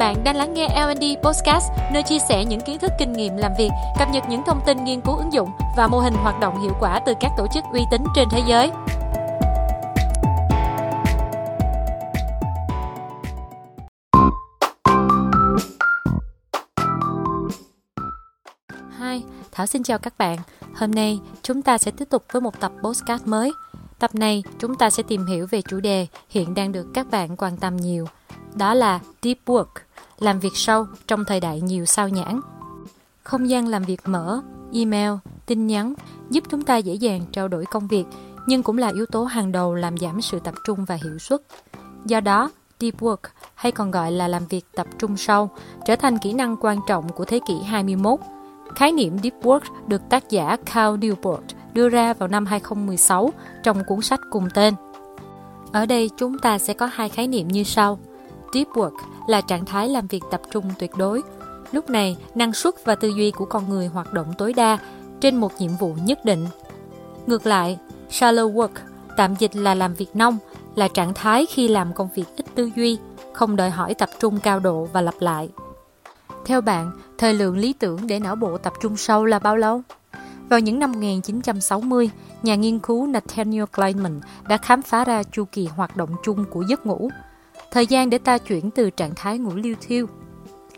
Bạn đang lắng nghe L&D Podcast, nơi chia sẻ những kiến thức kinh nghiệm làm việc, cập nhật những thông tin nghiên cứu ứng dụng và mô hình hoạt động hiệu quả từ các tổ chức uy tín trên thế giới. Hi, Thảo xin chào các bạn. Hôm nay chúng ta sẽ tiếp tục với một tập podcast mới. Tập này chúng ta sẽ tìm hiểu về chủ đề hiện đang được các bạn quan tâm nhiều – đó là deep work, làm việc sâu trong thời đại nhiều sao nhãn. Không gian làm việc mở, email, tin nhắn giúp chúng ta dễ dàng trao đổi công việc, nhưng cũng là yếu tố hàng đầu làm giảm sự tập trung và hiệu suất. Do đó, deep work hay còn gọi là làm việc tập trung sâu trở thành kỹ năng quan trọng của thế kỷ 21. Khái niệm deep work được tác giả Cal Newport đưa ra vào năm 2016 trong cuốn sách cùng tên. Ở đây chúng ta sẽ có hai khái niệm như sau. Deep work là trạng thái làm việc tập trung tuyệt đối. Lúc này, năng suất và tư duy của con người hoạt động tối đa trên một nhiệm vụ nhất định. Ngược lại, shallow work, tạm dịch là làm việc nông, là trạng thái khi làm công việc ít tư duy, không đòi hỏi tập trung cao độ và lặp lại. Theo bạn, thời lượng lý tưởng để não bộ tập trung sâu là bao lâu? Vào những năm 1960, nhà nghiên cứu Nathaniel Kleinman đã khám phá ra chu kỳ hoạt động chung của giấc ngủ – Thời gian để ta chuyển từ trạng thái ngủ liêu thiêu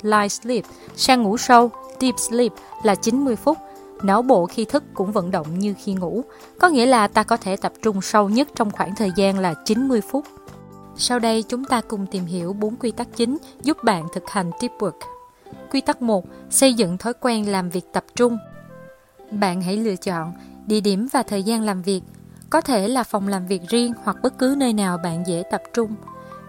light sleep sang ngủ sâu deep sleep là 90 phút. Não bộ khi thức cũng vận động như khi ngủ, có nghĩa là ta có thể tập trung sâu nhất trong khoảng thời gian là 90 phút. Sau đây chúng ta cùng tìm hiểu 4 quy tắc chính giúp bạn thực hành deep work. Quy tắc 1. Xây dựng thói quen làm việc tập trung. Bạn hãy lựa chọn địa điểm và thời gian làm việc, có thể là phòng làm việc riêng hoặc bất cứ nơi nào bạn dễ tập trung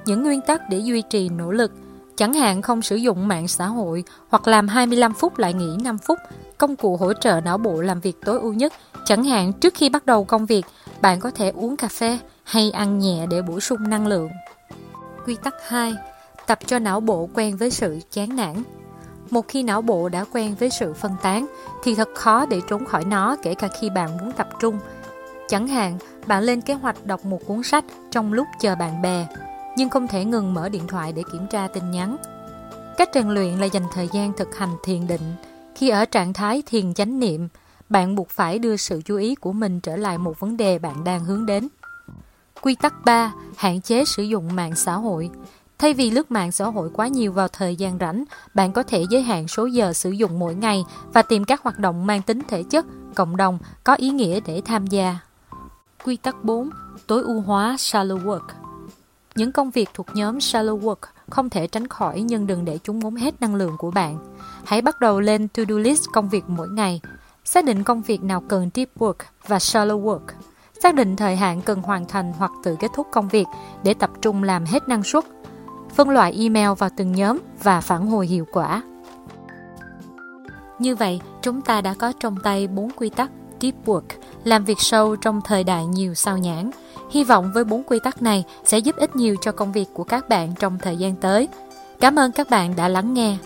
những nguyên tắc để duy trì nỗ lực, chẳng hạn không sử dụng mạng xã hội hoặc làm 25 phút lại nghỉ 5 phút, công cụ hỗ trợ não bộ làm việc tối ưu nhất, chẳng hạn trước khi bắt đầu công việc, bạn có thể uống cà phê hay ăn nhẹ để bổ sung năng lượng. Quy tắc 2. Tập cho não bộ quen với sự chán nản. Một khi não bộ đã quen với sự phân tán thì thật khó để trốn khỏi nó kể cả khi bạn muốn tập trung. Chẳng hạn, bạn lên kế hoạch đọc một cuốn sách trong lúc chờ bạn bè nhưng không thể ngừng mở điện thoại để kiểm tra tin nhắn. Cách rèn luyện là dành thời gian thực hành thiền định. Khi ở trạng thái thiền chánh niệm, bạn buộc phải đưa sự chú ý của mình trở lại một vấn đề bạn đang hướng đến. Quy tắc 3. Hạn chế sử dụng mạng xã hội. Thay vì lướt mạng xã hội quá nhiều vào thời gian rảnh, bạn có thể giới hạn số giờ sử dụng mỗi ngày và tìm các hoạt động mang tính thể chất, cộng đồng có ý nghĩa để tham gia. Quy tắc 4. Tối ưu hóa shallow work. Những công việc thuộc nhóm shallow work không thể tránh khỏi nhưng đừng để chúng ngốn hết năng lượng của bạn. Hãy bắt đầu lên to-do list công việc mỗi ngày. Xác định công việc nào cần deep work và shallow work. Xác định thời hạn cần hoàn thành hoặc tự kết thúc công việc để tập trung làm hết năng suất. Phân loại email vào từng nhóm và phản hồi hiệu quả. Như vậy, chúng ta đã có trong tay 4 quy tắc deep work, làm việc sâu trong thời đại nhiều sao nhãn – Hy vọng với bốn quy tắc này sẽ giúp ích nhiều cho công việc của các bạn trong thời gian tới. Cảm ơn các bạn đã lắng nghe.